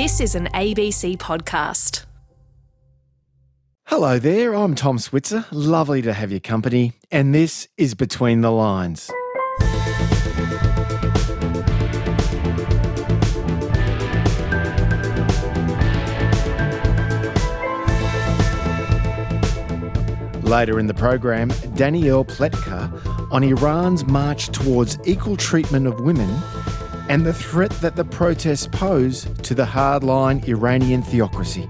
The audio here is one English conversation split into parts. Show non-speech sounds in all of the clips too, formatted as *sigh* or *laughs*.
This is an ABC podcast. Hello there, I'm Tom Switzer. Lovely to have your company, and this is Between the Lines. Later in the program, Danielle Pletka on Iran's march towards equal treatment of women and the threat that the protests pose to the hardline Iranian theocracy.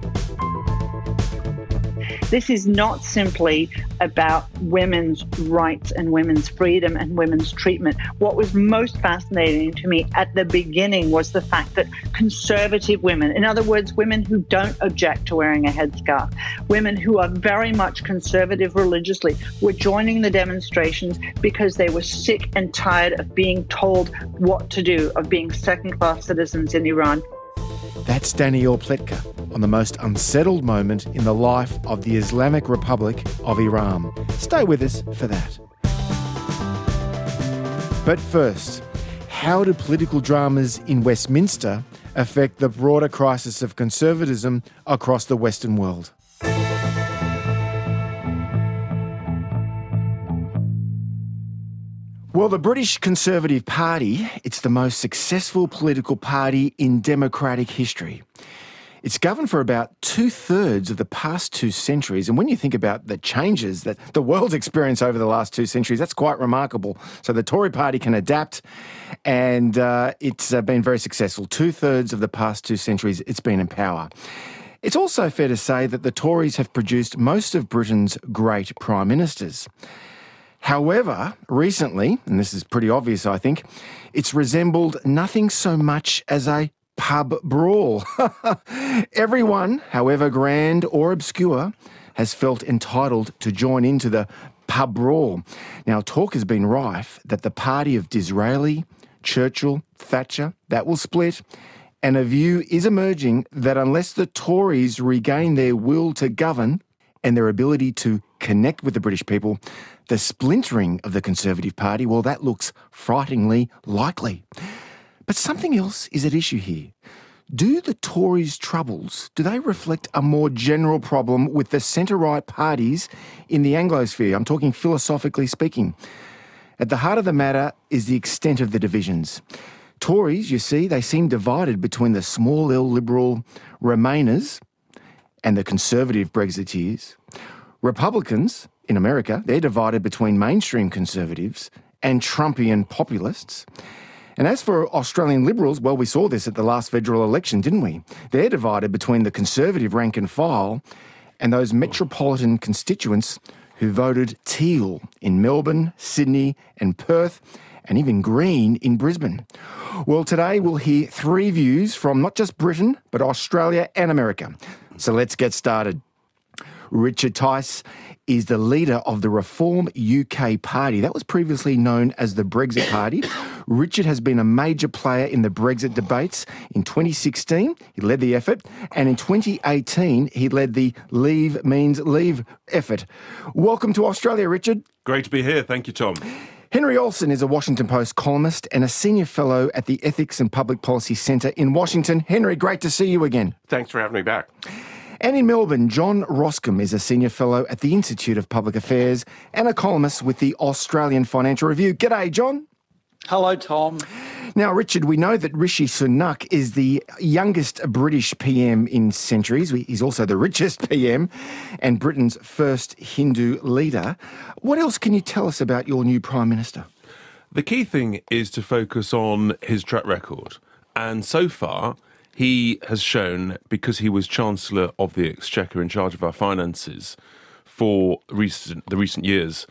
This is not simply about women's rights and women's freedom and women's treatment. What was most fascinating to me at the beginning was the fact that conservative women, in other words, women who don't object to wearing a headscarf, women who are very much conservative religiously, were joining the demonstrations because they were sick and tired of being told what to do, of being second class citizens in Iran. That's Danielle Pletka on the most unsettled moment in the life of the Islamic Republic of Iran. Stay with us for that. But first, how do political dramas in Westminster affect the broader crisis of conservatism across the Western world? Well, the British Conservative Party, it's the most successful political party in democratic history. It's governed for about two thirds of the past two centuries. And when you think about the changes that the world's *laughs* experienced over the last two centuries, that's quite remarkable. So the Tory party can adapt, and uh, it's uh, been very successful. Two thirds of the past two centuries, it's been in power. It's also fair to say that the Tories have produced most of Britain's great prime ministers. However, recently, and this is pretty obvious, I think, it's resembled nothing so much as a pub brawl. *laughs* Everyone, however grand or obscure, has felt entitled to join into the pub brawl. Now, talk has been rife that the party of Disraeli, Churchill, Thatcher, that will split, and a view is emerging that unless the Tories regain their will to govern and their ability to connect with the British people, the splintering of the Conservative Party, well, that looks frighteningly likely. But something else is at issue here. Do the Tories' troubles, do they reflect a more general problem with the centre-right parties in the Anglosphere? I'm talking philosophically speaking. At the heart of the matter is the extent of the divisions. Tories, you see, they seem divided between the small L liberal Remainers and the conservative Brexiteers. Republicans in America, they're divided between mainstream conservatives and Trumpian populists. And as for Australian Liberals, well, we saw this at the last federal election, didn't we? They're divided between the conservative rank and file and those metropolitan constituents who voted teal in Melbourne, Sydney, and Perth, and even green in Brisbane. Well, today we'll hear three views from not just Britain, but Australia and America. So let's get started. Richard Tice is the leader of the Reform UK Party. That was previously known as the Brexit Party. Richard has been a major player in the Brexit debates. In 2016, he led the effort, and in 2018, he led the Leave Means Leave effort. Welcome to Australia, Richard. Great to be here. Thank you, Tom. Henry Olsen is a Washington Post columnist and a senior fellow at the Ethics and Public Policy Centre in Washington. Henry, great to see you again. Thanks for having me back. And in Melbourne, John Roskam is a senior fellow at the Institute of Public Affairs and a columnist with the Australian Financial Review. G'day, John. Hello, Tom. Now, Richard, we know that Rishi Sunak is the youngest British PM in centuries. He's also the richest *laughs* PM and Britain's first Hindu leader. What else can you tell us about your new Prime Minister? The key thing is to focus on his track record. And so far, he has shown, because he was Chancellor of the Exchequer in charge of our finances for recent, the recent years,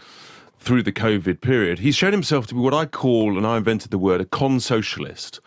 through the COVID period, he's shown himself to be what I call, and I invented the word, a con socialist.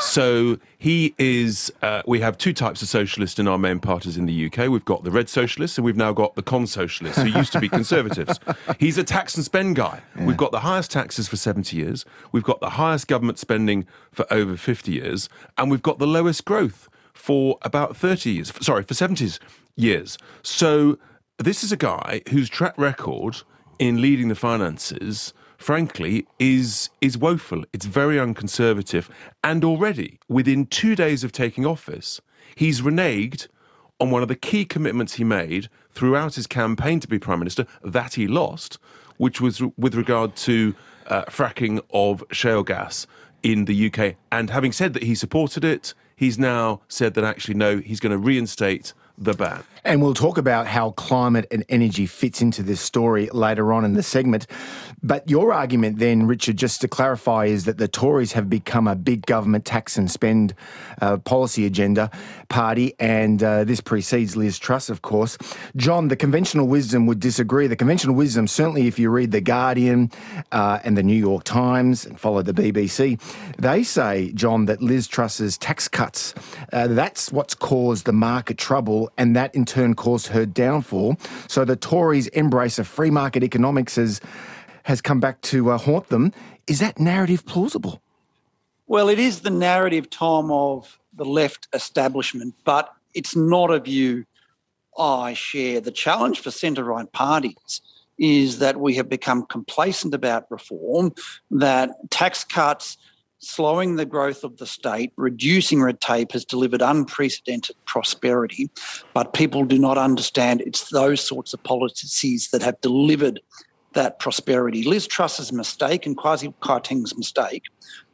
So he is, uh, we have two types of socialists in our main parties in the UK. We've got the red socialists and we've now got the con socialists who used to be *laughs* conservatives. He's a tax and spend guy. Yeah. We've got the highest taxes for 70 years. We've got the highest government spending for over 50 years. And we've got the lowest growth for about 30 years. Sorry, for 70 years. So this is a guy whose track record in leading the finances frankly, is is woeful. It's very unconservative, and already within two days of taking office, He's reneged on one of the key commitments he made throughout his campaign to be Prime Minister that he lost, which was with regard to uh, fracking of shale gas in the UK. And having said that he supported it, he's now said that actually, no, he's going to reinstate the ban. And we'll talk about how climate and energy fits into this story later on in the segment. But your argument then, Richard, just to clarify, is that the Tories have become a big government tax and spend uh, policy agenda party, and uh, this precedes Liz Truss, of course. John, the conventional wisdom would disagree. The conventional wisdom, certainly if you read The Guardian uh, and The New York Times and follow the BBC, they say, John, that Liz Truss's tax cuts, uh, that's what's caused the market trouble, and that in turn caused her downfall. So the Tories' embrace of free market economics has, has come back to uh, haunt them. Is that narrative plausible? Well, it is the narrative, Tom, of the left establishment, but it's not a view I share. The challenge for centre right parties is that we have become complacent about reform, that tax cuts, slowing the growth of the state, reducing red tape has delivered unprecedented prosperity, but people do not understand it's those sorts of policies that have delivered that prosperity. Liz Truss's mistake and Kwasi Kwarteng's mistake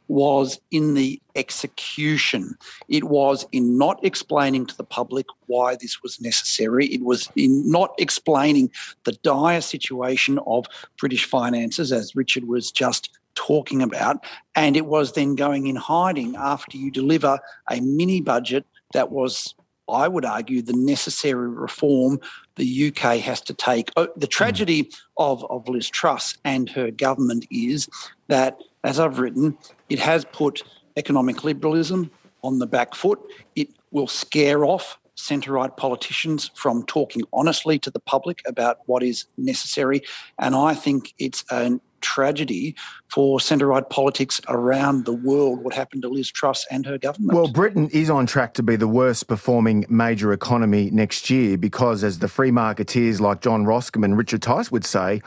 was in the execution. It was in not explaining to the public why this was necessary. It was in not explaining the dire situation of British finances, as Richard was just talking about. And it was then going in hiding after you deliver a mini budget that was, I would argue, the necessary reform the UK has to take. Oh, the tragedy mm. of, of Liz Truss and her government is that, as I've written, it has put economic liberalism on the back foot. It will scare off centre right politicians from talking honestly to the public about what is necessary. And I think it's an tragedy for centre right politics around the world what happened to Liz Truss and her government. Well, Britain is on track to be the worst performing major economy next year because, as the free marketeers like John Roskam and Richard Tice would say,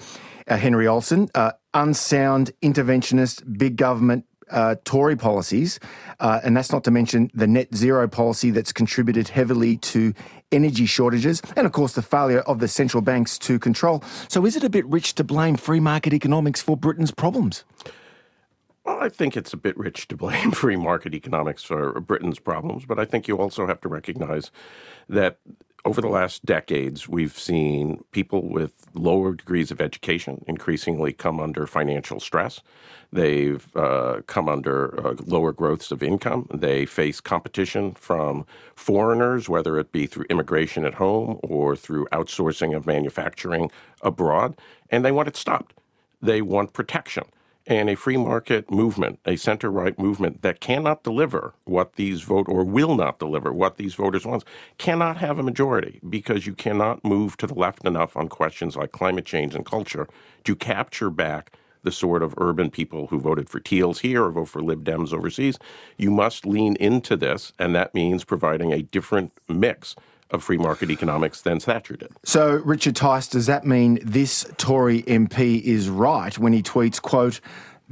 uh, Henry Olsen, uh, unsound, interventionist, big government, uh, Tory policies, uh, and that's not to mention the net zero policy that's contributed heavily to energy shortages, and of course the failure of the central banks to control. So, is it a bit rich to blame free market economics for Britain's problems? Well, I think it's a bit rich to blame *laughs* free market economics for Britain's problems, but I think you also have to recognize that over the last decades, we've seen people with lower degrees of education increasingly come under financial stress. They've uh, come under uh, lower growths of income. They face competition from foreigners, whether it be through immigration at home or through outsourcing of manufacturing abroad, and they want it stopped. They want protection and a free market movement, a center right movement that cannot deliver what these vote or will not deliver what these voters want, cannot have a majority because you cannot move to the left enough on questions like climate change and culture to capture back the sort of urban people who voted for Teals here or vote for Lib Dems overseas. You must lean into this, and that means providing a different mix of free market economics than Thatcher did. So, Richard Tice, does that mean this Tory MP is right when he tweets, quote,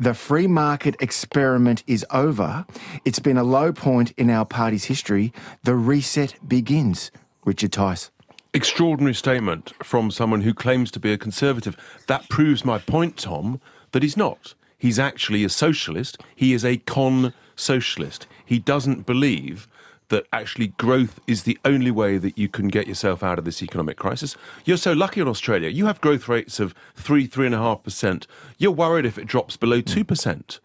the free market experiment is over. It's been a low point in our party's history. The reset begins. Richard Tice. Extraordinary statement from someone who claims to be a conservative. That proves my point, Tom, that he's not. He's actually a socialist. He is a con socialist. He doesn't believe that actually growth is the only way that you can get yourself out of this economic crisis. You're so lucky in Australia. You have growth rates of three, three and a half percent. You're worried if it drops below two percent.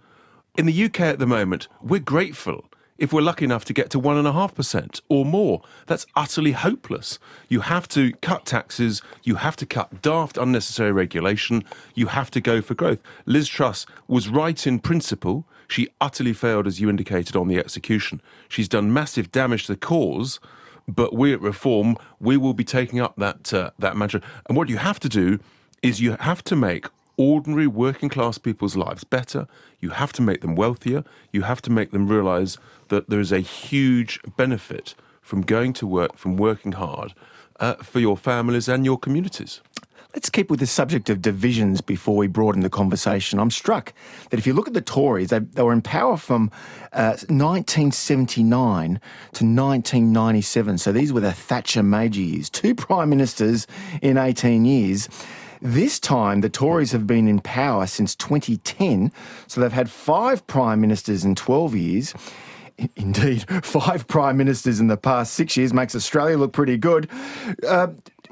In the UK at the moment, we're grateful if we're lucky enough to get to 1.5% or more. That's utterly hopeless. You have to cut taxes, you have to cut daft, unnecessary regulation, you have to go for growth. Liz Truss was right in principle. She utterly failed, as you indicated, on the execution. She's done massive damage to the cause, but we at Reform, we will be taking up that, uh, that mantra. And what you have to do is you have to make ordinary working class people's lives better. You have to make them wealthier. You have to make them realize that there is a huge benefit from going to work, from working hard uh, for your families and your communities. Let's keep with the subject of divisions before we broaden the conversation. I'm struck that if you look at the Tories, they, they were in power from uh, 1979 to 1997. So these were the Thatcher major years. Two *laughs* prime ministers in 18 years. This time, the Tories have been in power since 2010. So they've had five prime ministers in 12 years. *laughs* Indeed, five prime ministers in the past six years makes Australia look pretty good. Uh,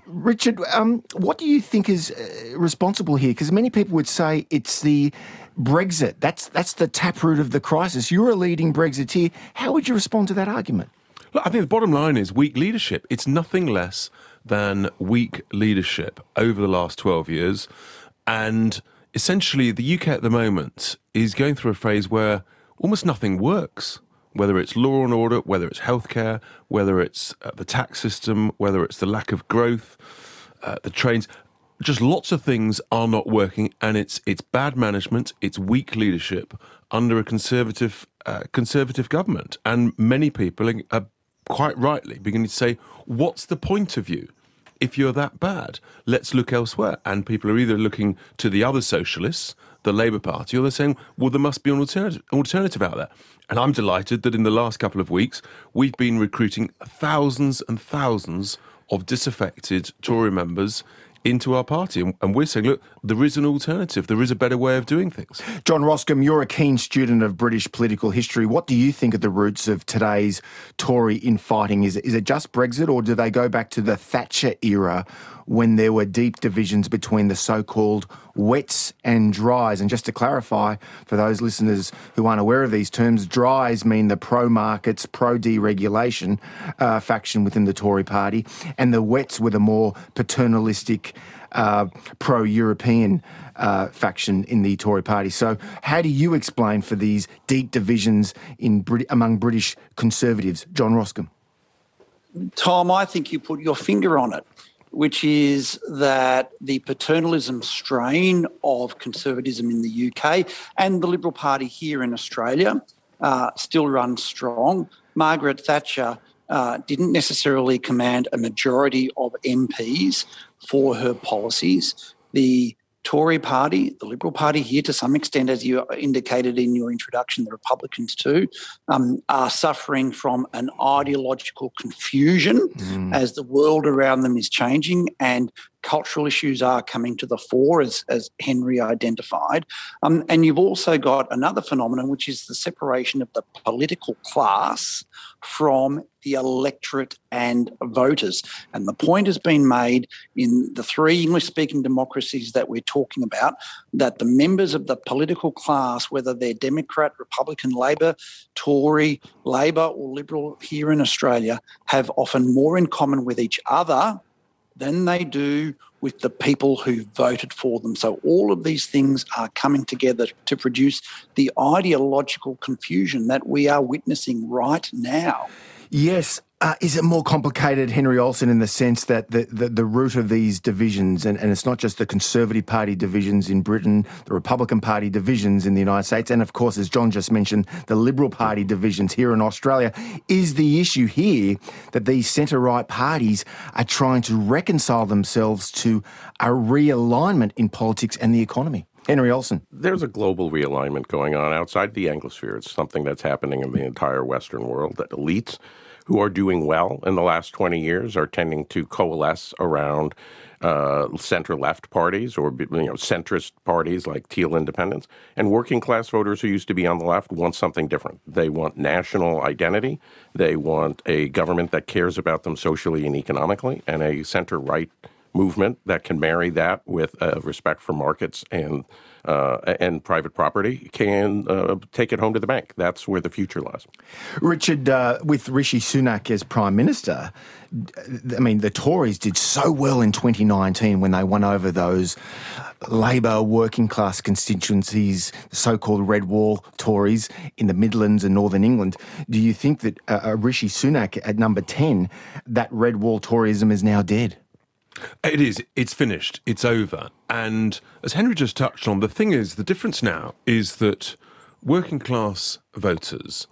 Richard, um, what do you think is uh, responsible here? Because many people would say it's the Brexit. That's that's the taproot of the crisis. You're a leading Brexiteer. How would you respond to that argument? Look, I think the bottom line is weak leadership. It's nothing less than weak leadership over the last 12 years. And essentially, the UK at the moment is going through a phase where almost nothing works whether it's law and order, whether it's healthcare, whether it's uh, the tax system, whether it's the lack of growth, uh, the trains. Just lots of things are not working, and it's it's bad management, it's weak leadership under a conservative uh, conservative government, and many people are quite rightly beginning to say, "What's the point of you?" If you're that bad, let's look elsewhere. And people are either looking to the other socialists, the Labour Party, or they're saying, well, there must be an alternative, alternative out there. And I'm delighted that in the last couple of weeks, we've been recruiting thousands and thousands of disaffected Tory members into our party. And we're saying, look, there is an alternative. There is a better way of doing things. John Roskam, you're a keen student of British political history. What do you think are the roots of today's Tory infighting? Is it, is it just Brexit or do they go back to the Thatcher era when there were deep divisions between the so called wets and dries. And just to clarify, for those listeners who aren't aware of these terms, dries mean the pro markets, pro deregulation uh, faction within the Tory party, and the wets were the more paternalistic. Uh, pro European uh, faction in the Tory party. So, how do you explain for these deep divisions in Brit- among British conservatives? John Roskam. Tom, I think you put your finger on it which is that the paternalism strain of conservatism in the UK and the Liberal Party here in Australia uh, still runs strong. Margaret Thatcher uh, didn't necessarily command a majority of MPs for her policies. The Tory party, the Liberal Party here to some extent, as you indicated in your introduction, the Republicans too, um, are suffering from an ideological confusion mm. as the world around them is changing and cultural issues are coming to the fore, as, as Henry identified. Um, and you've also got another phenomenon, which is the separation of the political class from the electorate and voters. And the point has been made in the three English speaking democracies that we're talking about that the members of the political class, whether they're Democrat, Republican, Labor, Tory, Labor, or Liberal here in Australia, have often more in common with each other than they do with the people who voted for them. So all of these things are coming together to produce the ideological confusion that we are witnessing right now. Yes, uh, is it more complicated, Henry Olsen, in the sense that the, the, the root of these divisions, and, and, it's not just the Conservative Party divisions in Britain, the Republican Party divisions in the United States, and of course, as John just mentioned, the Liberal Party divisions here in Australia, is the issue here that these centre right parties are trying to reconcile themselves to a realignment in politics and the economy? Henry Olsen. There's a global realignment going on outside the Anglosphere. It's something that's happening in the entire Western world that elites who are doing well in the last 20 years are tending to coalesce around uh, center left parties or you know centrist parties like Teal Independents, and working class voters who used to be on the left want something different. They want national identity. They want a government that cares about them socially and economically, and a center right movement that can marry that with uh, respect for markets and uh, and private property can uh, take it home to the bank. That's where the future lies. Richard, uh, with Rishi Sunak as Prime Minister, I mean, the Tories did so well in 2019 when they won over those Labor working class constituencies, so called Red Wall Tories in the Midlands and Northern England. Do you think that uh, Rishi Sunak at number 10, that Red Wall Toryism is now dead? It is. It's finished. It's over. And as Henry just touched on, the thing is, the difference now is that working class voters,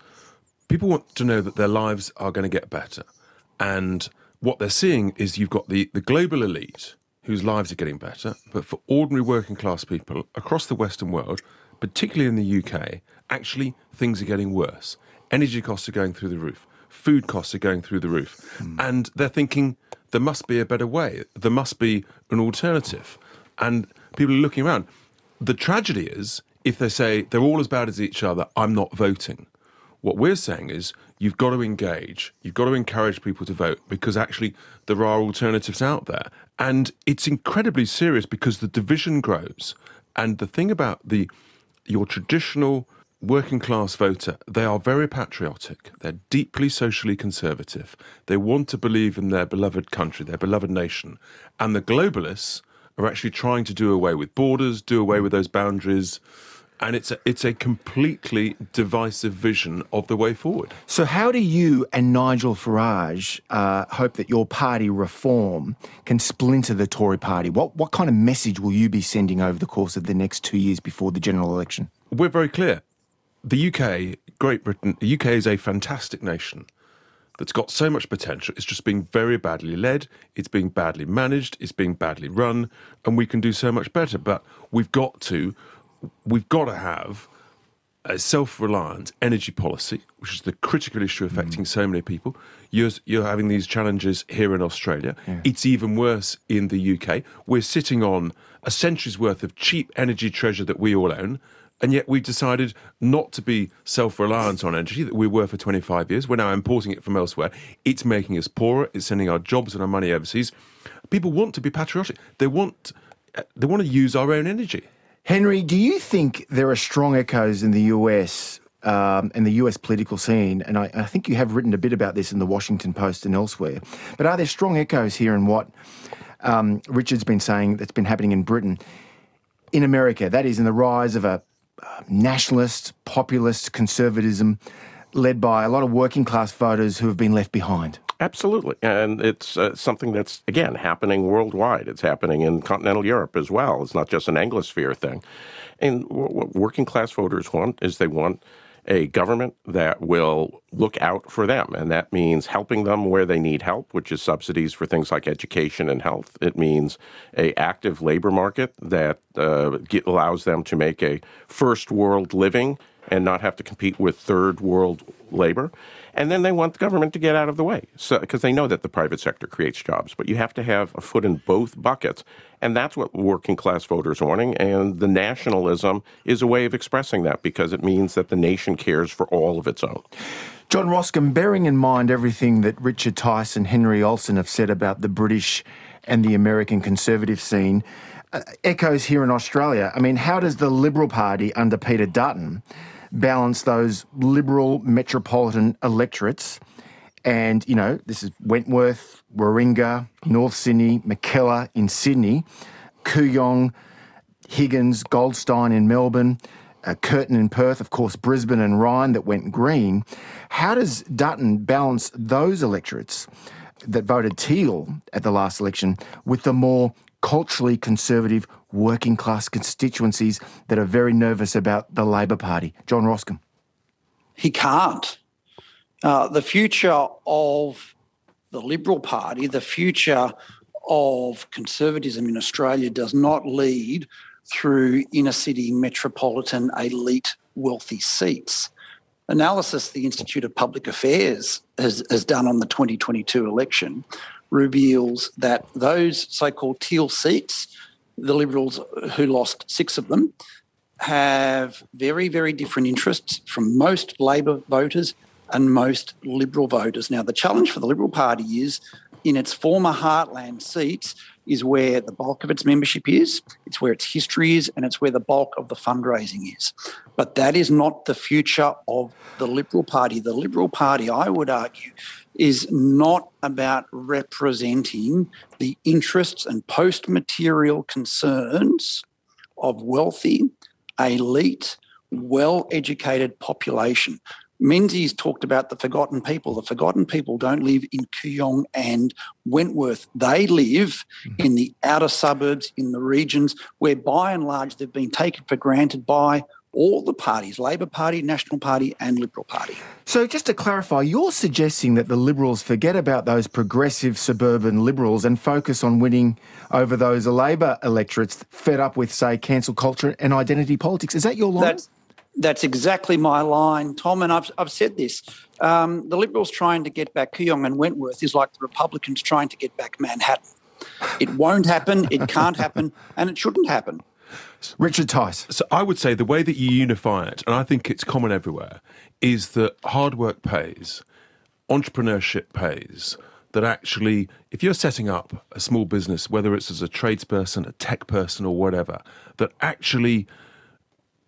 people want to know that their lives are going to get better. And what they're seeing is you've got the, the global elite whose lives are getting better, but for ordinary working class people across the Western world, particularly in the UK, actually things are getting worse. Energy costs are going through the roof, food costs are going through the roof, mm. and they're thinking there must be a better way, there must be an alternative. And people are looking around. The tragedy is if they say they're all as bad as each other, I'm not voting. What we're saying is you've got to engage, you've got to encourage people to vote because actually there are alternatives out there. And it's incredibly serious because the division grows. And the thing about the your traditional working class voter, they are very patriotic. They're deeply socially conservative. They want to believe in their beloved country, their beloved nation. And the globalists are actually trying to do away with borders, do away with those boundaries, and it's a, it's a completely divisive vision of the way forward. So, how do you and Nigel Farage uh, hope that your party reform can splinter the Tory party? What what kind of message will you be sending over the course of the next two years before the general election? We're very clear. The UK, Great Britain, the UK is a fantastic nation that's got so much potential. It's just being very badly led, it's being badly managed, it's being badly run, and we can do so much better. But we've got to we've got to have a self-reliant energy policy, which is the critical issue affecting mm. so many people. You're, you're, having these challenges here in Australia. Yeah. It's even worse in the UK. We're sitting on a century's worth of cheap energy treasure that we all own, and yet we've decided not to be self-reliant on energy that we were for 25 years. We're now importing it from elsewhere. It's making us poorer. It's sending our jobs and our money overseas. People want to be patriotic. They want they want to use our own energy. Henry, do you think there are strong echoes in the US um, and the US political scene? And I, I, think you have written a bit about this in the Washington Post and elsewhere. But are there strong echoes here in what um, Richard's been saying that's been happening in Britain? In America, that is, in the rise of a uh, nationalist, populist conservatism led by a lot of working class voters who have been left behind. Absolutely. And it's uh, something that's, again, happening worldwide. It's happening in continental Europe as well. It's not just an Anglosphere thing. And what working class voters want is they want a government that will look out for them. And that means helping them where they need help, which is subsidies for things like education and health. It means a active labor market that uh, allows them to make a first world living and not have to compete with third world labor. And then they want the government to get out of the way because so, they know that the private sector creates jobs. But you have to have a foot in both buckets. And that's what working class voters are wanting. And the nationalism is a way of expressing that because it means that the nation cares for all of its own. John Roskam, bearing in mind everything that Richard Tice and Henry Olsen have said about the British and the American conservative scene, uh, echoes here in Australia. I mean, how does the Liberal Party under Peter Dutton balance those liberal metropolitan electorates. And, you know, this is Wentworth, Warringah, North Sydney, Mackellar in Sydney, Kooyong, Higgins, Goldstein in Melbourne, uh, Curtin in Perth, of course, Brisbane and Ryan that went green. How does Dutton balance those electorates that voted teal at the last election with the more culturally conservative working class constituencies that are very nervous about the Labor Party. John Roskam. He can't. Uh, the future of the Liberal Party, the future of conservatism in Australia does not lead through inner city metropolitan elite wealthy seats. Analysis the Institute of Public Affairs has, has done on the 2022 election reveals that those so called teal seats the Liberals, who lost six of them, have very, very different interests from most Labor voters and most Liberal voters. Now, the challenge for the Liberal Party is in its former heartland seats is where the bulk of its membership is, it's where its history is, and it's where the bulk of the fundraising is. But that is not the future of the Liberal Party. The Liberal Party, I would argue, is not about representing the interests and post material concerns of wealthy, elite, well educated population. Menzies talked about the forgotten people. The forgotten people don't live in Kooyong and Wentworth. They live mm-hmm. in the outer suburbs, in the regions where by and large they've been taken for granted by all the parties Labor Party, National Party, and Liberal Party. So, just to clarify, you're suggesting that the Liberals forget about those progressive suburban Liberals and focus on winning over those Labor electorates fed up with, say, cancel culture and identity politics. Is that your line? That's, that's exactly my line, Tom, and I've, I've said this. Um, the Liberals trying to get back Kooyong and Wentworth is like the Republicans trying to get back Manhattan. It won't happen, it can't happen, and it shouldn't happen. Richard Tice. So I would say the way that you unify it, and I think it's common everywhere, is that hard work pays, entrepreneurship pays. That actually, if you're setting up a small business, whether it's as a tradesperson, a tech person, or whatever, that actually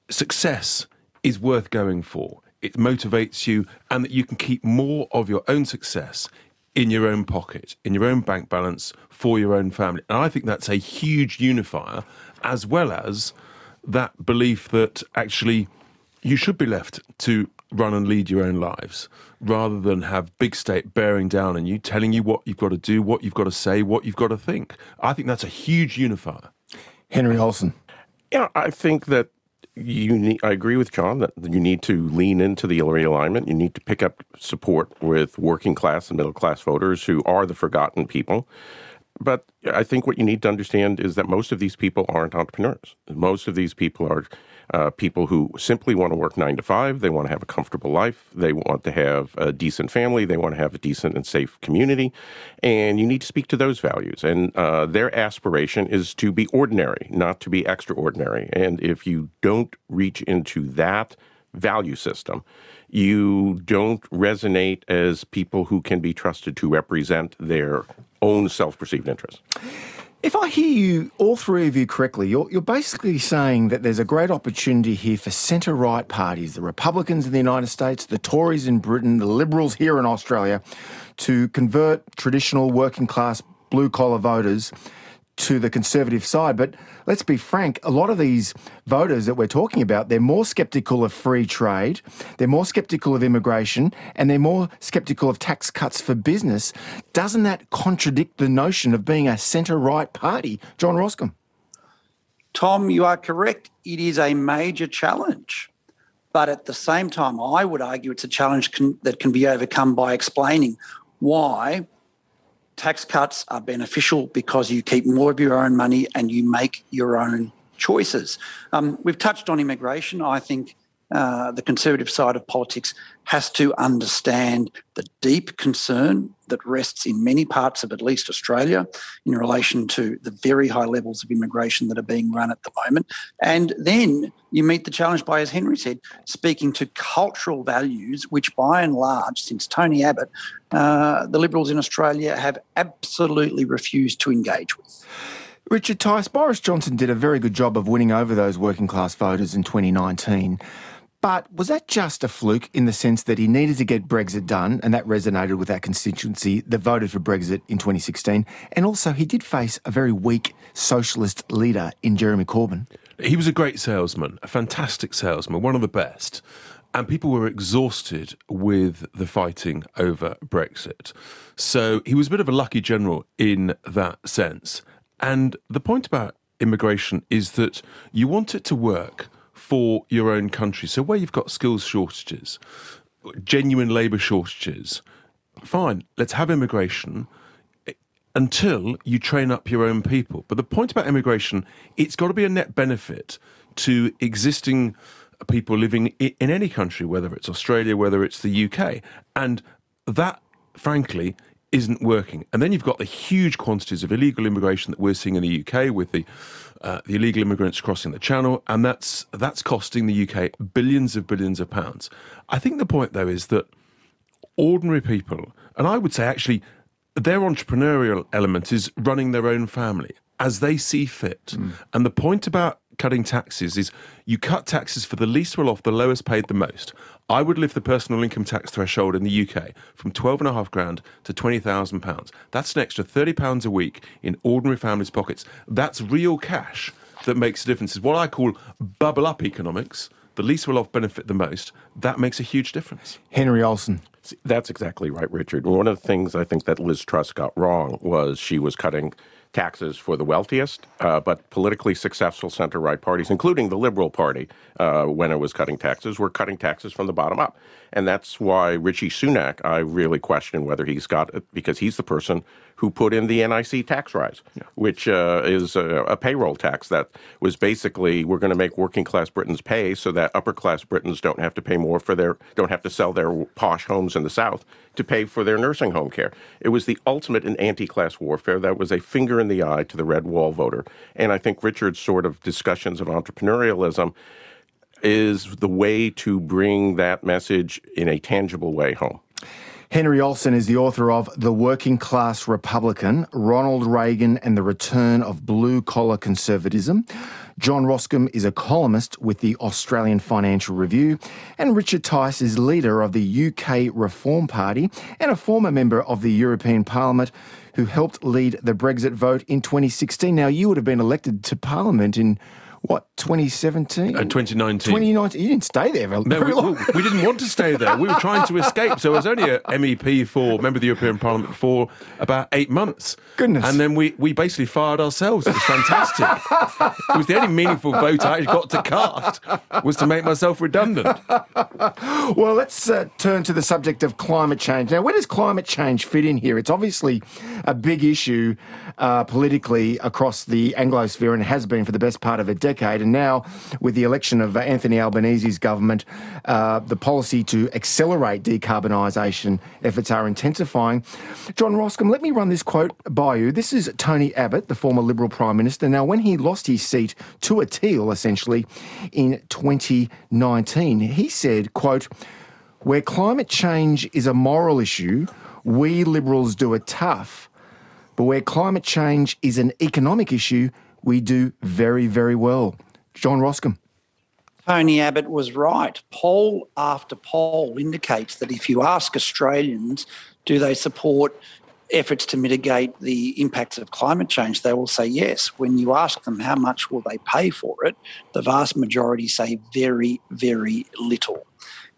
success is worth going for. It motivates you, and that you can keep more of your own success in your own pocket, in your own bank balance for your own family. And I think that's a huge unifier as well as that belief that actually you should be left to run and lead your own lives rather than have big state bearing down on you, telling you what you've got to do, what you've got to say, what you've got to think. I think that's a huge unifier. Henry Olsen. Yeah, I think that you need, I agree with John that you need to lean into the realignment. You need to pick up support with working class and middle class voters who are the forgotten people. But I think what you need to understand is that most of these people aren't entrepreneurs. Most of these people are uh, people who simply want to work nine to five. They want to have a comfortable life. They want to have a decent family. They want to have a decent and safe community. And you need to speak to those values. And uh, their aspiration is to be ordinary, not to be extraordinary. And if you don't reach into that value system, you don't resonate as people who can be trusted to represent their own self perceived interests. If I hear you, all three of you correctly, you're, you're basically saying that there's a great opportunity here for centre right parties, the Republicans in the United States, the Tories in Britain, the Liberals here in Australia, to convert traditional working class blue collar voters to the Conservative side. But let's be frank, a lot of these voters that we're talking about, they're more sceptical of free trade, they're more sceptical of immigration, and they're more sceptical of tax cuts for business. Doesn't that contradict the notion of being a centre right party? John Roskam. Tom, you are correct. It is a major challenge. But at the same time, I would argue it's a challenge can, that can be overcome by explaining why tax cuts are beneficial because you keep more of your own money and you make your own choices. Um, we've touched on immigration. I think uh, the conservative side of politics has to understand the deep concern that rests in many parts of at least Australia in relation to the very high levels of immigration that are being run at the moment. And then you meet the challenge by, as Henry said, speaking to cultural values, which by and large, since Tony Abbott, uh, the Liberals in Australia have absolutely refused to engage with. Richard Tice, Boris Johnson did a very good job of winning over those working class voters in 2019. But was that just a fluke in the sense that he needed to get Brexit done and that resonated with that constituency that voted for Brexit in 2016? And also, he did face a very weak socialist leader in Jeremy Corbyn. He was a great salesman, a fantastic salesman, one of the best. And people were exhausted with the fighting over Brexit. So he was a bit of a lucky general in that sense. And the point about immigration is that you want it to work for your own country. So where you've got skills shortages, genuine labour shortages, fine, let's have immigration eh, until you train up your own people. But the point about immigration, it's got to be a net benefit to existing people living in any country, whether it's Australia, whether it's the UK. And that, frankly, isn't working. And then you've got the huge quantities of illegal immigration that we're seeing in the UK with the uh, the illegal immigrants crossing the channel, and that's that's costing the UK billions of billions of pounds. I think the point though is that ordinary people, and I would say actually their entrepreneurial element is running their own family as they see fit. Mm. And the point about cutting taxes is you cut taxes for the least well off, the lowest paid the most. I would lift the personal income tax threshold in the UK from twelve and a half grand to twenty thousand pounds. That's an extra thirty pounds a week in ordinary families' pockets. That's real cash that makes a difference. It's what I call bubble up economics. The least well off benefit the most. That makes a huge difference. Henry Olsen. That's exactly right, Richard. One of the things I think that Liz Truss got wrong was she was cutting taxes for the wealthiest, uh, but politically successful center right parties, including the Liberal Party, uh, when it was cutting taxes, were cutting taxes from the bottom up. And that's why Rishi Sunak, I really question whether he's got it, because he's the person who put in the NIC tax rise, yeah. which uh, is a, a, payroll tax that was basically we're going to make working class Britons pay so that upper class Britons don't have to pay more for their don't have to sell their posh homes in the South to pay for their nursing home care. It was the ultimate in anti-class warfare. That was a finger in the eye to the red wall voter. And I think Richard's sort of discussions of entrepreneurialism is the way to bring that message in a tangible way home. Henry Olsen is the author of The Working Class Republican, Ronald Reagan and the Return of Blue Collar Conservatism. John Roskam is a columnist with the Australian Financial Review, and Richard Tice is leader of the UK Reform Party and a former member of the European Parliament who helped lead the Brexit vote in 2016. Now, you would have been elected to Parliament in what 2017 uh, 2019 2019 you didn't stay there very, no, we, long. we, didn't want to stay there. We were trying to escape. So I was only a MEP for member of the European Parliament for about eight months. Goodness. And then we, we basically fired ourselves. It was fantastic. It was the only meaningful vote I got to cast was to make myself redundant. Well let's uh, turn to the subject of climate change. Now where does climate change fit in here? It's obviously a big issue uh, politically across the Anglosphere and has been for the best part of a decade. And now, with the election of Anthony Albanese's government, uh, the policy to accelerate decarbonisation efforts are intensifying. John Roskam, let me run this quote by you. This is Tony Abbott, the former Liberal Prime Minister. Now, when he lost his seat to a teal, essentially, in 2019, he said, quote, where climate change is a moral issue, we Liberals do it tough. But where climate change is an economic issue, we do very, very well. John Roskam. Tony Abbott was right. Poll after poll indicates that if you ask Australians, do they support efforts to mitigate the impacts of climate change, they will say yes. When you ask them how much will they pay for it, the vast majority say very, very little.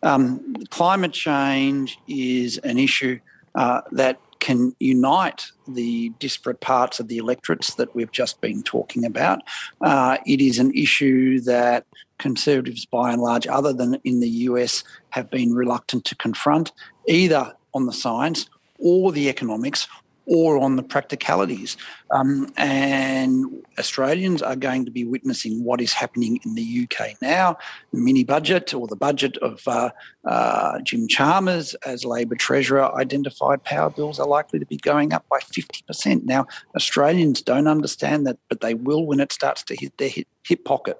Um, climate change is an issue uh, that can unite the disparate parts of the electorates that we've just been talking about. Uh, it is an issue that Conservatives, by and large, other than in the US, have been reluctant to confront, either on the science or the economics or on the practicalities. Um, and Australians are going to be witnessing what is happening in the UK now. The mini budget or the budget of uh, uh, Jim Chalmers as Labor Treasurer identified power bills are likely to be going up by 50%. Now, Australians don't understand that, but they will when it starts to hit their hip, hip pocket.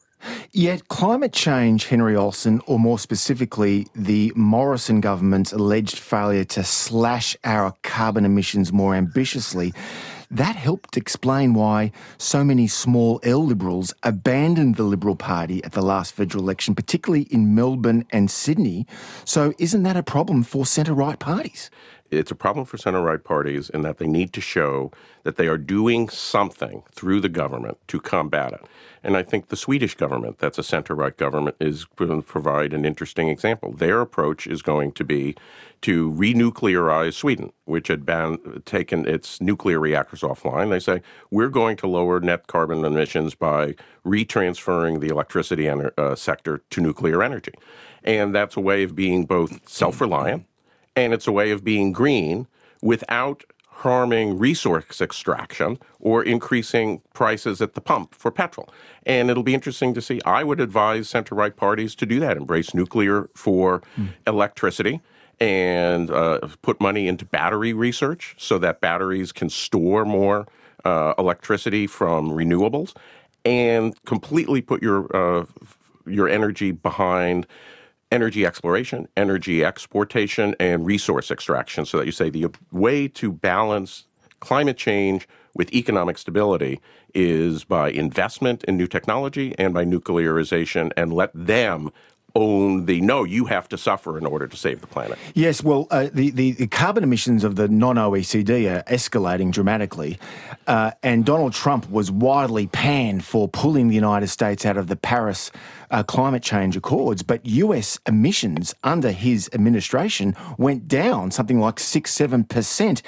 Yet climate change, Henry Olsen, or more specifically, the Morrison government's alleged failure to slash our carbon emissions more ambitiously, that helped explain why so many small L Liberals abandoned the Liberal Party at the last federal election, particularly in Melbourne and Sydney. So, isn't that a problem for centre right parties? It's a problem for center right parties in that they need to show that they are doing something through the government to combat it. And I think the Swedish government, that's a center right government, is going to provide an interesting example. Their approach is going to be to renuclearize Sweden, which had been, taken its nuclear reactors offline. They say, we're going to lower net carbon emissions by retransferring the electricity uh, sector to nuclear energy. And that's a way of being both self reliant and it's a way of being green without harming resource extraction or increasing prices at the pump for petrol. And it'll be interesting to see. I would advise center right parties to do that, embrace nuclear for mm. electricity and uh, put money into battery research so that batteries can store more uh, electricity from renewables and completely put your uh, your energy behind energy exploration, energy exportation, and resource extraction. So that you say the way to balance climate change with economic stability is by investment in new technology and by nuclearization and let them own the no, you have to suffer in order to save the planet. Yes, well, uh, the, the, the, carbon emissions of the non OECD are escalating dramatically. Uh, and Donald Trump was widely panned for pulling the United States out of the Paris uh, climate change accords, but US emissions under his administration went down something like 6 7%.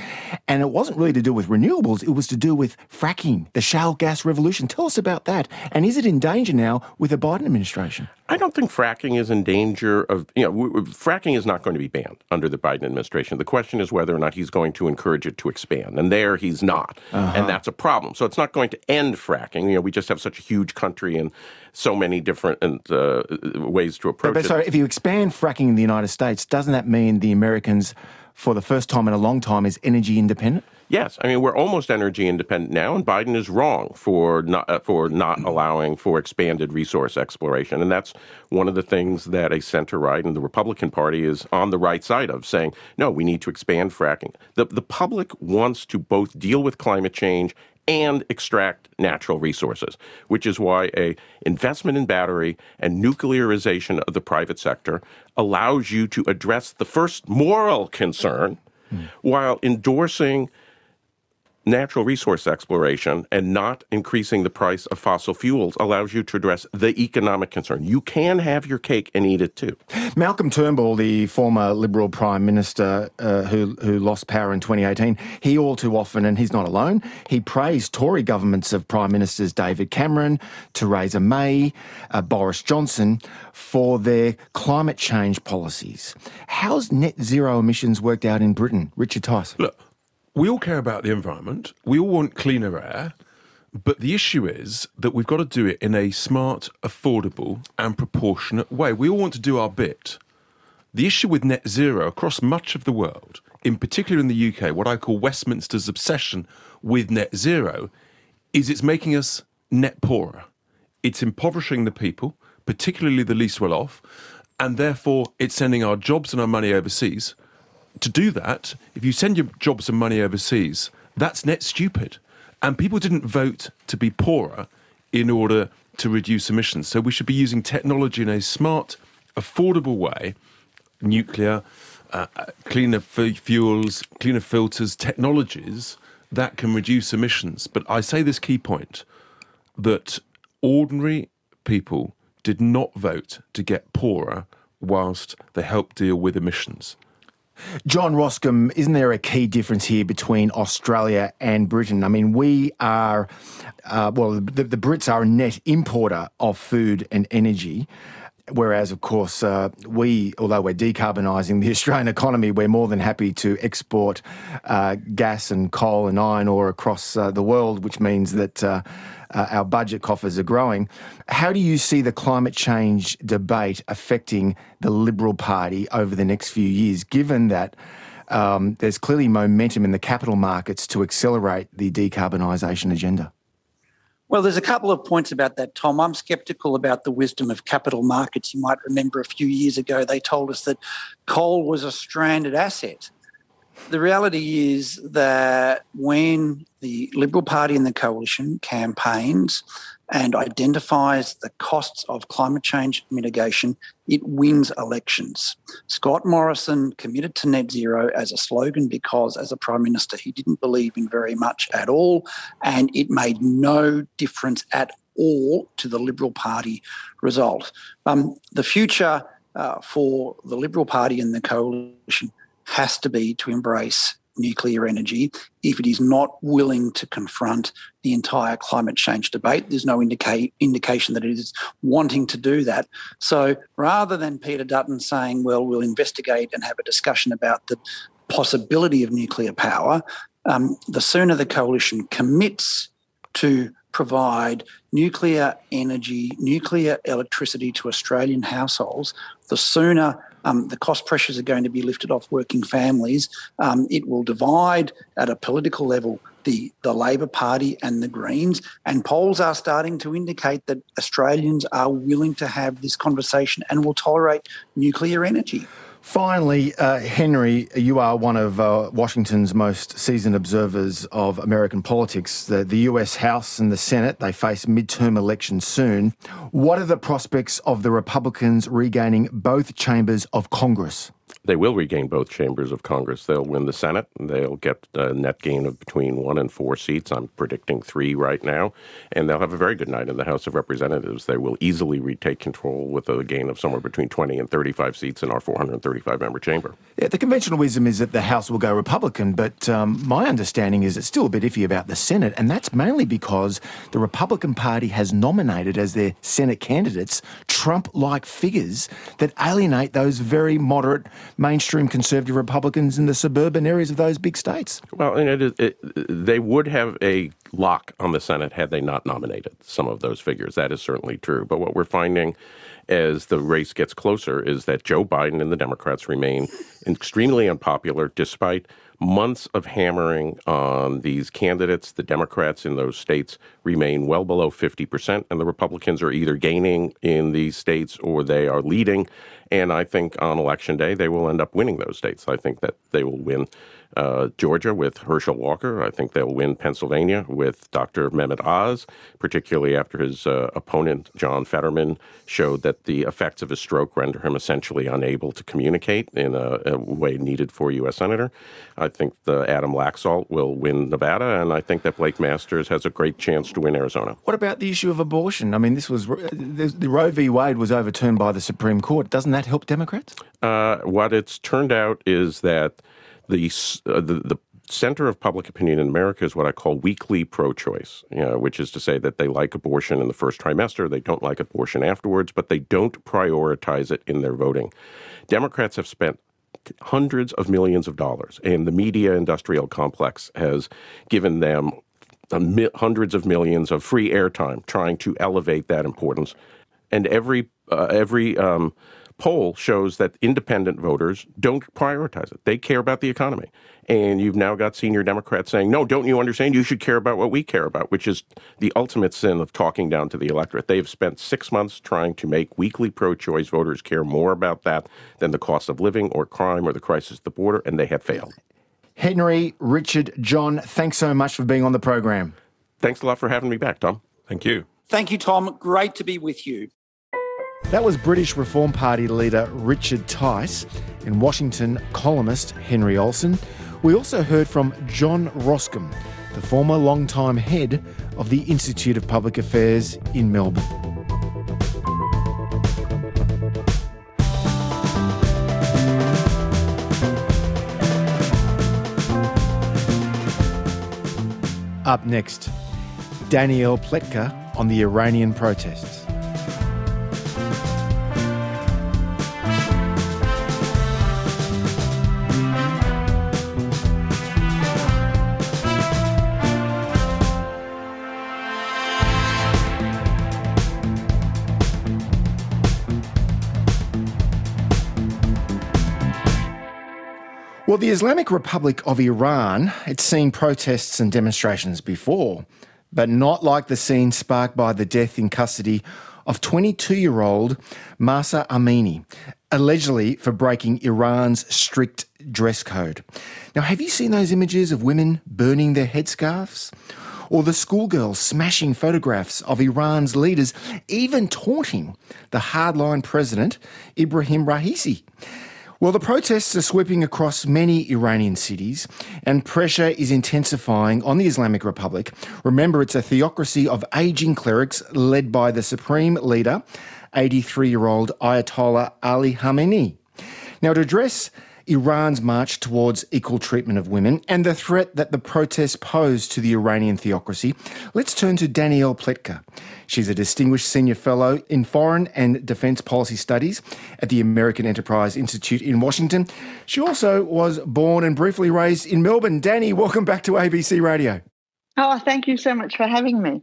And it wasn't really to do with renewables, it was to do with fracking, the shale gas revolution. Tell us about that. And is it in danger now with the Biden administration? I don't think fracking is in danger of, you know, fracking is not going to be banned under the Biden administration. The question is whether or not he's going to encourage it to expand. And there he's not. Uh-huh. And that's a problem. So it's not going to end fracking. You know, we just have such a huge country and so many different uh, ways to approach but, but, it. Sorry, if you expand fracking in the United States, doesn't that mean the Americans, for the first time in a long time, is energy independent? Yes, I mean we're almost energy independent now, and Biden is wrong for not uh, for not allowing for expanded resource exploration, and that's one of the things that a center right and the Republican Party is on the right side of, saying no, we need to expand fracking. The the public wants to both deal with climate change and extract natural resources, which is why a investment in battery and nuclearization of the private sector allows you to address the first moral concern mm. while endorsing natural resource exploration and not increasing the price of fossil fuels allows you to address the economic concern. You can have your cake and eat it too. Malcolm Turnbull, the former Liberal Prime Minister uh, who, who lost power in 2018, he all too often, and he's not alone, he praised Tory governments of Prime Ministers David Cameron, Theresa May, uh, Boris Johnson for their climate change policies. How's net zero emissions worked out in Britain? Richard Tice. Look, we all care about the environment. We all want cleaner air. But the issue is that we've got to do it in a smart, affordable, and proportionate way. We all want to do our bit. The issue with net zero across much of the world, in particular in the UK, what I call Westminster's obsession with net zero, is it's making us net poorer. It's impoverishing the people, particularly the least well off, and therefore it's sending our jobs and our money overseas to do that, if you send your jobs and money overseas, that's net stupid. And people didn't vote to be poorer in order to reduce emissions. So we should be using technology in a smart, affordable way nuclear, uh, uh cleaner f- fuels, cleaner filters, technologies that can reduce emissions. But I say this key point that ordinary people did not vote to get poorer whilst they helped deal with emissions. John Roskam, isn't there a key difference here between Australia and Britain? I mean, we are, uh, well, the, the, Brits are a net importer of food and energy. Whereas, of course, uh, we, although we're decarbonising the *laughs* Australian economy, we're more than happy to export uh, gas and coal and iron ore across uh, the world, which means that uh, our budget coffers are growing. How do you see the climate change debate affecting the Liberal Party over the next few years, given that um, there's clearly momentum in the capital markets to accelerate the decarbonisation agenda? Well, there's a couple of points about that, Tom. I'm skeptical about the wisdom of capital markets. You might remember a few years ago they told us that coal was a stranded asset the reality is that when the Liberal Party and the coalition campaigns and identifies the costs of climate change mitigation, it wins elections. Scott Morrison committed to net zero as a slogan because, as a Prime Minister, he didn't believe in very much at all, and it made no difference at all to the Liberal Party result. Um, the future uh, for the Liberal Party and the coalition has to be to embrace nuclear energy if it is not willing to confront the entire climate change debate. There's no indica- indication that it is wanting to do that. So rather than Peter Dutton saying, well, we'll investigate and have a discussion about the possibility of nuclear power, um, the sooner the coalition commits to provide nuclear energy, nuclear electricity to Australian households, the sooner um, the cost pressures are going to be lifted off working families. Um, it will divide at a political level the, the Labor Party and the Greens. And polls are starting to indicate that Australians are willing to have this conversation and will tolerate nuclear energy. Finally, uh, Henry, you are one of uh, Washington's most seasoned observers of American politics. The, the US House and the Senate, they face midterm elections soon. What are the prospects of the Republicans regaining both chambers of Congress? They will regain both chambers of Congress. They'll win the Senate. They'll get a net gain of between one and four seats. I'm predicting three right now. And they'll have a very good night in the House of Representatives. They will easily retake control with a gain of somewhere between 20 and 35 seats in our 435 member chamber. Yeah, the conventional wisdom is that the House will go Republican, but um, my understanding is it's still a bit iffy about the Senate, and that's mainly because the Republican Party has nominated as their Senate candidates Trump like figures that alienate those very moderate mainstream conservative Republicans in the suburban areas of those big states. Well, it, they would have a lock on the Senate had they not nominated some of those figures. That is certainly true. But what we're finding as the race gets closer is that Joe Biden and the Democrats remain extremely unpopular despite months of hammering on these candidates. The Democrats in those states remain well below 50%, and the Republicans are either gaining in these states or they are leading. And I think on election day, they will end up winning those states. I think that they will win uh, Georgia with Herschel Walker. I think they'll win Pennsylvania with Dr. Mehmet Oz, particularly after his uh, opponent, John Fetterman, showed that the effects of his stroke render him essentially unable to communicate in a, a way needed for a U.S. Senator. I think the Adam Laxalt will win Nevada, and I think that Blake Masters has a great chance to win Arizona. What about the issue of abortion? I mean, this was the Roe v. Wade was overturned by the Supreme Court. Doesn't that help Democrats? Uh, what it's turned out is that the, uh, the, the center of public opinion in America is what I call weakly pro-choice, you know, which is to say that they like abortion in the first trimester, they don't like abortion afterwards, but they don't prioritize it in their voting. Democrats have spent hundreds of millions of dollars, and the media industrial complex has given them hundreds of millions of free airtime trying to elevate that importance. And every uh, every um, poll shows that independent voters don't prioritize it. They care about the economy. And you've now got senior Democrats saying, no, don't you understand? You should care about what we care about, which is the ultimate sin of talking down to the electorate. They've spent six months trying to make weakly pro choice voters care more about that than the cost of living or crime or the crisis at the border, and they have failed. Henry, Richard, John, thanks so much for being on the program. Thanks a lot for having me back, Tom. Thank you. Thank you, Tom. Great to be with you. That was British Reform Party leader Richard Tice and Washington columnist Henry Olsen. We also heard from John Roskam, the former long-time head of the Institute of Public Affairs in Melbourne. Up next, Danielle Pletka on the Iranian protests. Well, the Islamic Republic of Iran, it's seen protests and demonstrations before, but not like the scene sparked by the death in custody of 22 year old Mahsa Amini, allegedly for breaking Iran's strict dress code. Now, have you seen those images of women burning their headscarves? Or the schoolgirls smashing photographs of Iran's leaders, even taunting the hardline president, Ibrahim Raisi? Well, the protests are sweeping across many Iranian cities, and pressure is intensifying on the Islamic Republic. Remember, it's a theocracy of aging clerics led by the supreme leader, 83 year old Ayatollah Ali Khamenei. Now, to address Iran's march towards equal treatment of women and the threat that the protests pose to the Iranian theocracy, let's turn to Danielle Pletka. She's a distinguished senior fellow in foreign and defense policy studies at the American Enterprise Institute in Washington. She also was born and briefly raised in Melbourne. Danny, welcome back to ABC Radio. Oh, thank you so much for having me.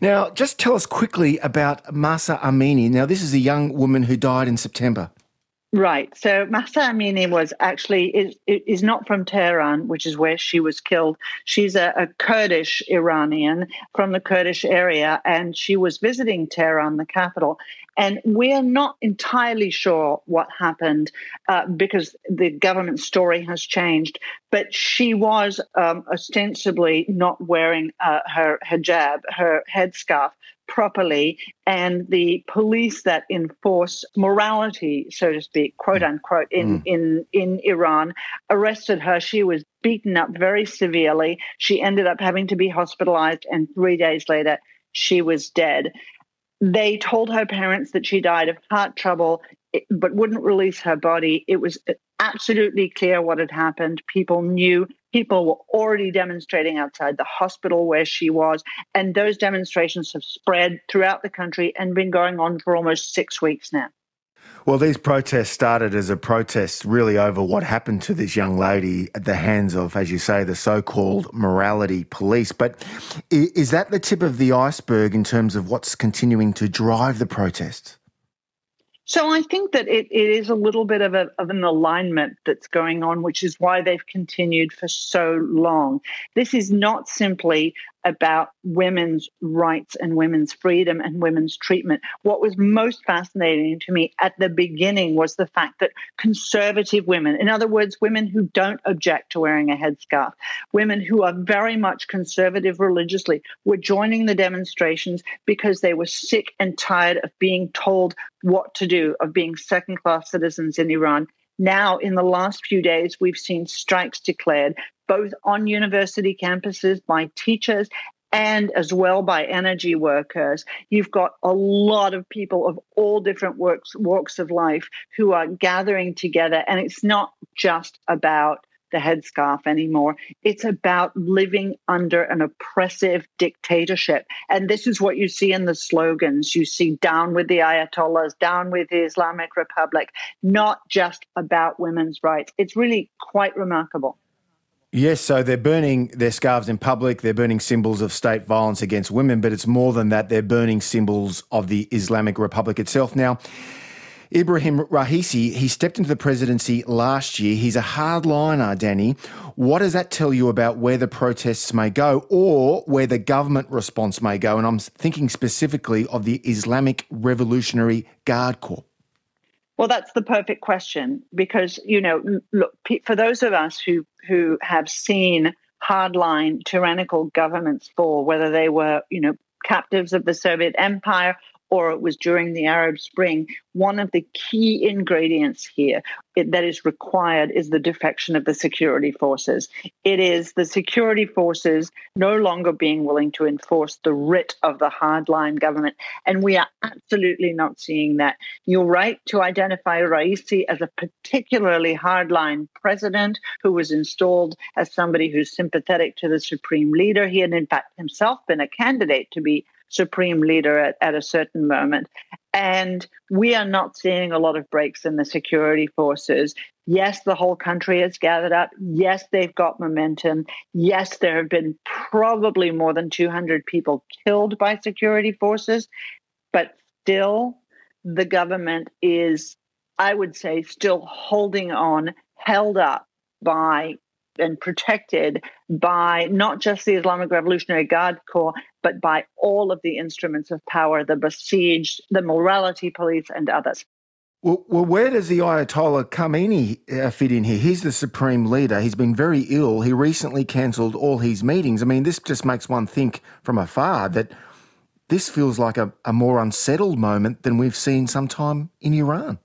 Now, just tell us quickly about Mahsa Amini. Now, this is a young woman who died in September. Right. So Mahsa Amini was actually is is not from Tehran, which is where she was killed. She's a, a, Kurdish Iranian from the Kurdish area, and she was visiting Tehran, the capital. And we're not entirely sure what happened uh, because the government story has changed. But she was um, ostensibly not wearing uh, her hijab, her headscarf, properly and the police that enforce morality so to speak quote mm. unquote in mm. in in Iran arrested her. She was beaten up very severely. She ended up having to be hospitalized and 3 days later she was dead. They told her parents that she died of heart trouble but wouldn't release her body. It was absolutely clear what had happened. People knew people were already demonstrating outside the hospital where she was. And those demonstrations have spread throughout the country and been going on for almost six weeks now. Well, these protests started as a protest really over what happened to this young lady at the hands of, as you say, the so called morality police. But is that the tip of the iceberg in terms of what's continuing to drive the protests? So I think that it, it is a little bit of, a, of an alignment that's going on, which is why they've continued for so long. This is not simply about women's rights and women's freedom and women's treatment. What was most fascinating to me at the beginning was the fact that conservative women, in other words, women who don't object to wearing a headscarf, women who are very much conservative religiously, were joining the demonstrations because they were sick and tired of being told what to do, of being second class citizens in Iran. Now, in the last few days, we've seen strikes declared both on university campuses by teachers and as well by energy workers. You've got a lot of people of all different works, walks of life who are gathering together. And it's not just about the headscarf anymore. It's about living under an oppressive dictatorship. And this is what you see in the slogans. You see down with the Ayatollahs, down with the Islamic Republic, not just about women's rights. It's really quite remarkable. Yes, so they're burning their scarves in public, they're burning symbols of state violence against women, but it's more than that, they're burning symbols of the Islamic Republic itself. Now, Ibrahim Raisi, he stepped into the presidency last year. He's a hardliner, Danny. What does that tell you about where the protests may go or where the government response may go? And I'm thinking specifically of the Islamic Revolutionary Guard Corps. Well, that's the perfect question because, you know, look, for those of us who, who have seen hardline tyrannical governments fall, whether they were, you know, captives of the Soviet Empire or it was during the Arab Spring, one of the key ingredients here that is required is the defection of the security forces. It is the security forces no longer being willing to enforce the writ of the hardline government. And we are absolutely not seeing that. You're right to identify Raisi as a particularly hardline president who was installed as somebody who's sympathetic to the supreme leader. He had, in fact, himself been a candidate to be supreme leader at, at a certain moment. And we are not seeing a lot of breaks in the security forces. Yes, the whole country has gathered up. Yes, they've got momentum. Yes, there have been probably more than 200 people killed by security forces. But still, the government is, I would say, still holding on, held up by and protected by not just the Islamic Revolutionary Guard Corps, but by all of the instruments of power, the Basij, the morality police, and others. Well, where does the Ayatollah Khamenei uh, fit in here? He's the supreme leader. He's been very ill. He recently cancelled all his meetings. I mean, this just makes one think from afar that this feels like a, a more unsettled moment than we've seen sometime in Iran.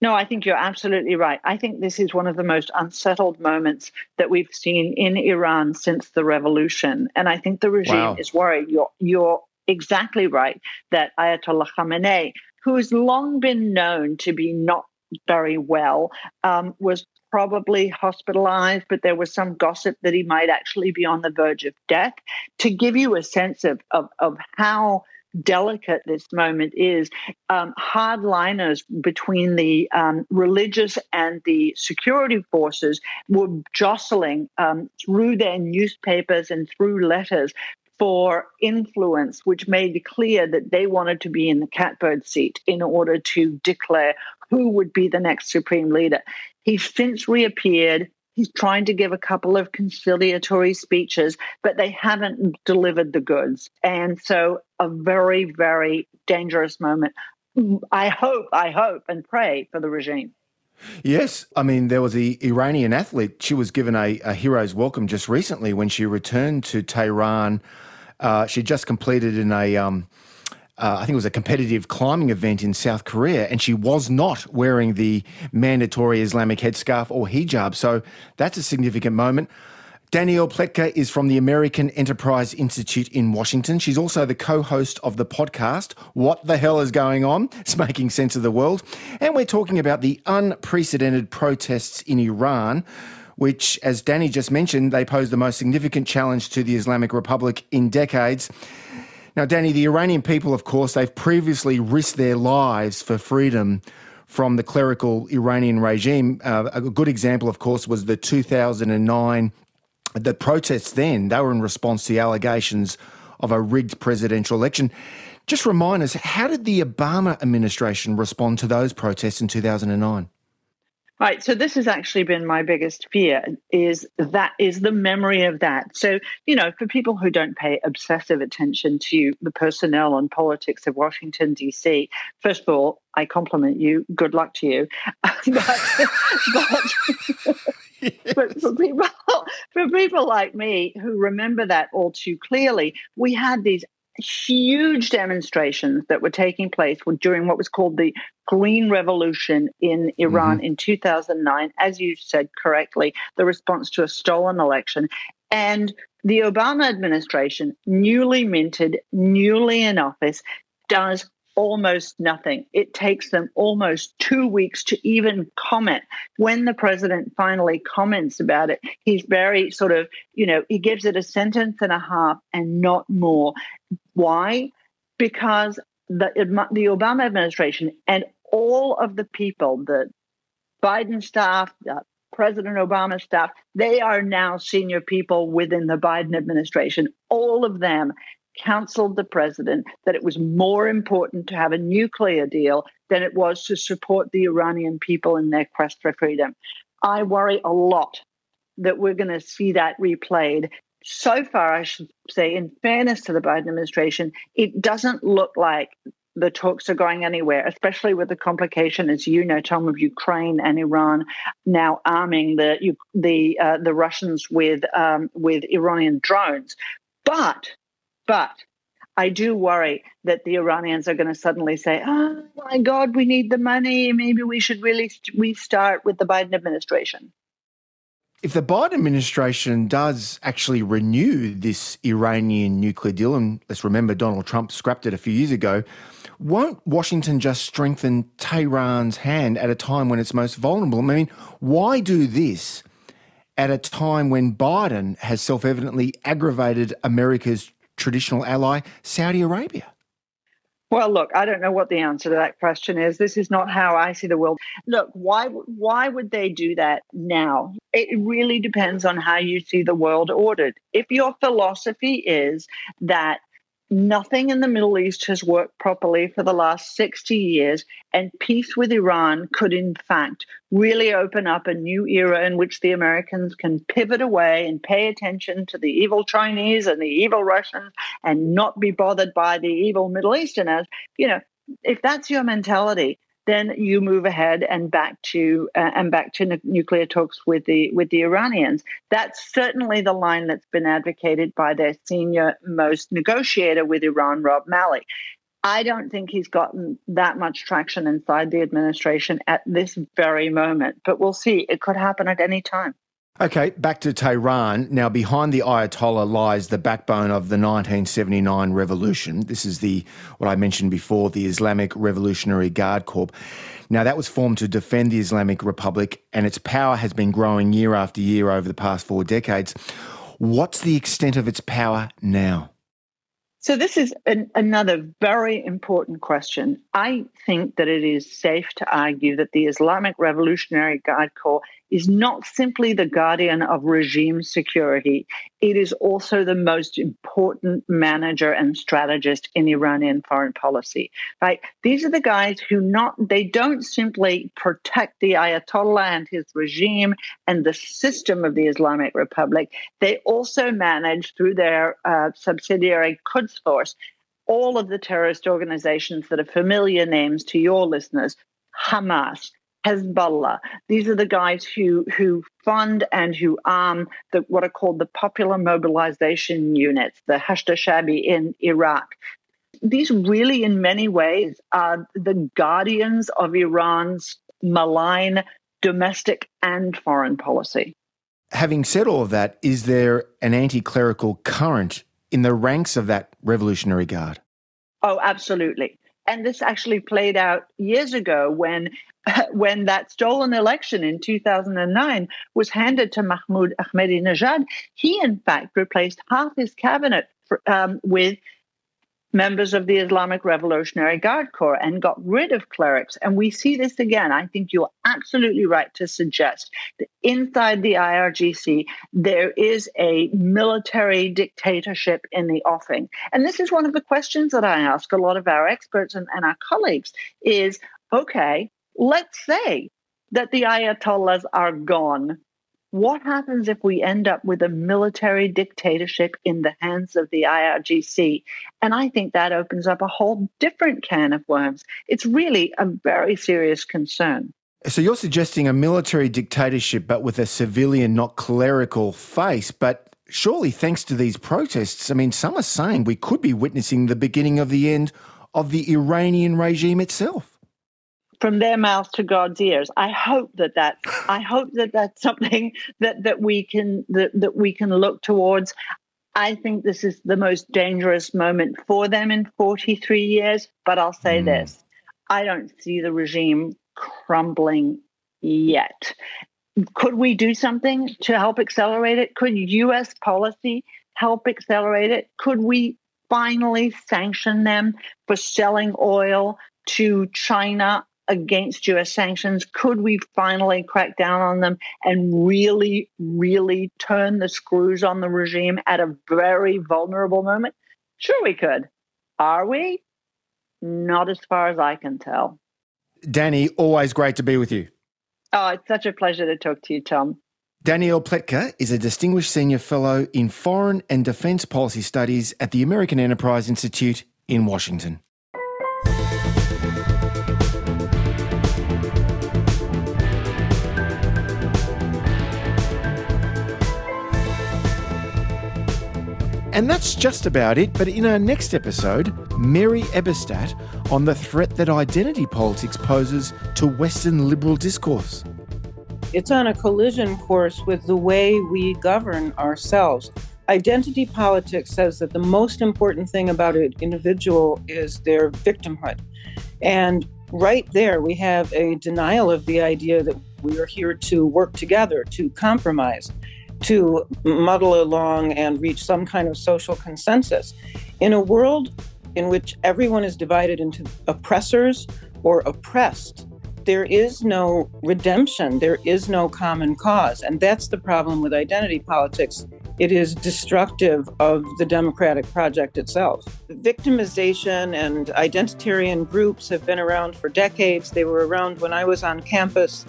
No, I think you're absolutely right. I think this is one of the most unsettled moments that we've seen in Iran since the revolution. And I think the regime wow. is worried. You're, you're exactly right that Ayatollah Khamenei, who has long been known to be not very well, um, was probably hospitalized, but there was some gossip that he might actually be on the verge of death. To give you a sense of, of, of how delicate this moment is. Um, hardliners between the um, religious and the security forces were jostling um, through their newspapers and through letters for influence, which made clear that they wanted to be in the catbird seat in order to declare who would be the next supreme leader. He's since reappeared. He's trying to give a couple of conciliatory speeches, but they haven't delivered the goods. And so, a very, very dangerous moment. I hope, I hope and pray for the regime. Yes, I mean, there was the Iranian athlete. She was given a, a hero's welcome just recently when she returned to Tehran. Uh, she just completed in a um, uh, I think it was a competitive climbing event in South Korea, and she was not wearing the mandatory Islamic headscarf or hijab. So that's a significant moment. Danielle Pletka is from the American Enterprise Institute in Washington. She's also the co host of the podcast, What the Hell is Going On? It's making sense of the world. And we're talking about the unprecedented protests in Iran, which, as Danny just mentioned, they pose the most significant challenge to the Islamic Republic in decades. Now, Danny, the Iranian people, of course, they've previously risked their lives for freedom from the clerical Iranian regime. Uh, a good example, of course, was the 2009 the protests then, they were in response to the allegations of a rigged presidential election. Just remind us, how did the Obama administration respond to those protests in 2009? Right. So this has actually been my biggest fear is that is the memory of that. So, you know, for people who don't pay obsessive attention to the personnel and politics of Washington, D.C., first of all, I compliment you. Good luck to you. *laughs* but, but *laughs* but for people, for people like me who remember that all too clearly, we had these huge demonstrations that were taking place during what was called the Green Revolution in Iran mm-hmm. in 2009. As you said correctly, the response to a stolen election. And the Obama administration, newly minted, newly in office, does almost nothing. It takes them almost two weeks to even comment. When the president finally comments about it, he's very sort of, you know, he gives it a sentence and a half and not more. Why? Because the, the Obama administration and all of the people, the Biden staff, the President Obama staff, they are now senior people within the Biden administration. All of them counseled the president that it was more important to have a nuclear deal than it was to support the Iranian people in their quest for freedom. I worry a lot that we're going to see that replayed. So far, I should say, in fairness to the Biden administration, it doesn't look like the talks are going anywhere, especially with the complication, as you know, Tom, of Ukraine and Iran now arming the the uh, the Russians with um, with Iranian drones. But but I do worry that the Iranians are going to suddenly say, oh my God, we need the money. Maybe we should really restart with the Biden administration. If the Biden administration does actually renew this Iranian nuclear deal, and let's remember Donald Trump scrapped it a few years ago, won't Washington just strengthen Tehran's hand at a time when it's most vulnerable? I mean, why do this at a time when Biden has self evidently aggravated America's traditional ally, Saudi Arabia? Well, look, I don't know what the answer to that question is. This is not how I see the world. Look, why why would they do that now? It really depends on how you see the world ordered. If your philosophy is that Nothing in the Middle East has worked properly for the last 60 years, and peace with Iran could, in fact, really open up a new era in which the Americans can pivot away and pay attention to the evil Chinese and the evil Russians and not be bothered by the evil Middle Easterners. You know, if that's your mentality, then you move ahead and back to uh, and back to n- nuclear talks with the with the Iranians. That's certainly the line that's been advocated by their senior most negotiator with Iran, Rob Malley. I don't think he's gotten that much traction inside the administration at this very moment, but we'll see. It could happen at any time. Okay, back to Tehran. Now, behind the Ayatollah lies the backbone of the 1979 revolution. This is the, what I mentioned before, the Islamic Revolutionary Guard Corps. Now, that was formed to defend the Islamic Republic, and its power has been growing year after year over the past four decades. What's the extent of its power now? So, this is an, another very important question. I think that it is safe to argue that the Islamic Revolutionary Guard Corps is not simply the guardian of regime security, it is also the most important manager and strategist in Iranian foreign policy. Right? These are the guys who not they don't simply protect the Ayatollah and his regime and the system of the Islamic Republic. They also manage through their uh, subsidiary Quds Force all of the terrorist organizations that are familiar names to your listeners Hamas, Hezbollah. These are the guys who who fund and who arm the what are called the popular mobilization units, the Hashd Shabi in Iraq. these really, in many ways, are the guardians of Iran's malign domestic and foreign policy. Having said all of that, is there an anti clerical current in the ranks of that Revolutionary Guard? Oh, absolutely. And this actually played out years ago when, *laughs* when that stolen election in 2009 was handed to Mahmoud Ahmadinejad. He, in fact, replaced half his cabinet for, um, with members of the Islamic Revolutionary Guard Corps and got rid of clerics. And we see this again. I think you're absolutely right to suggest that inside the IRGC, there is a military dictatorship in the offing. And this is one of the questions that I ask a lot of our experts and, and our colleagues is okay, let's say that the Ayatollahs are gone what happens if we end up with a military dictatorship in the hands of the IRGC? And I think that opens up a whole different can of worms. It's really a very serious concern. So you're suggesting a military dictatorship, but with a civilian, not clerical face. But surely, thanks to these protests, I mean, some are saying we could be witnessing the beginning of the end of the Iranian regime itself from their mouth to God's ears. I hope that that *sighs* I hope that that's something that that we can that, that we can look towards. I think this is the most dangerous moment for them in 43 years. But I'll say mm. this: I don't see the regime crumbling yet. Could we do something to help accelerate it? Could U.S. policy help accelerate it? Could we finally sanction them for selling oil to China against US sanctions? Could we finally crack down on them and really, really turn the screws on the regime at a very vulnerable moment? Sure, we could. Are we? Not as far as I can tell. Danny, always great to be with you. Oh, it's such a pleasure to talk to you, Tom. Danielle Pletka is a Distinguished Senior Fellow in Foreign and Defence Policy Studies at the American Enterprise Institute in Washington. And that's just about it. But in our next episode, Mary Eberstadt on the threat that identity politics poses to Western liberal discourse. It's on a collision course with the way we govern ourselves. Identity politics says that the most important thing about an individual is their victimhood. And right there, we have a denial of the idea that we are here to work together, to compromise to muddle along and reach some kind of social consensus. In a world in which everyone is divided into oppressors or oppressed, there is no redemption, there is no common cause. And that's the problem with identity politics. It is destructive of the democratic project itself. Victimization and identitarian groups have been around for decades. They were around when I was on campus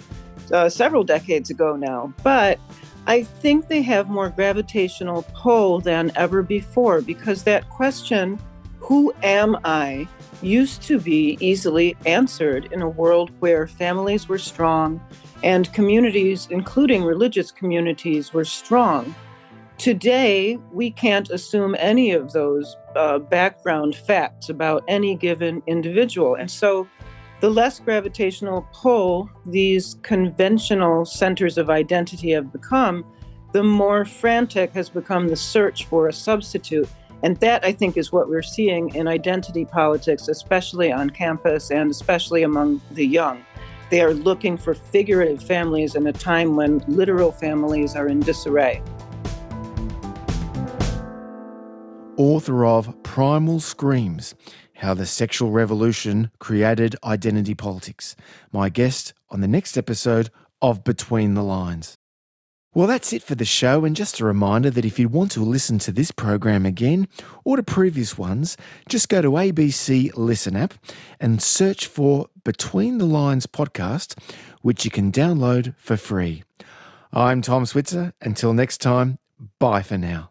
uh, several decades ago now. But I think they have more gravitational pull than ever before because that question, who am I, used to be easily answered in a world where families were strong and communities, including religious communities, were strong. Today, we can't assume any of those uh, background facts about any given individual. And so the less gravitational pull these conventional centers of identity have become, the more frantic has become the search for a substitute. And that, I think, is what we're seeing in identity politics, especially on campus and especially among the young. They are looking for figurative families in a time when literal families are in disarray. Author of Primal Screams how the Sexual Revolution Created Identity Politics. My guest on the next episode of Between the Lines. Well, that's it for the show, and just a reminder that if you want to listen to this program again or to previous ones, just go to ABC Listen app and search for Between the Lines podcast, which you can download for free. I'm Tom Switzer. Until next time, bye for now.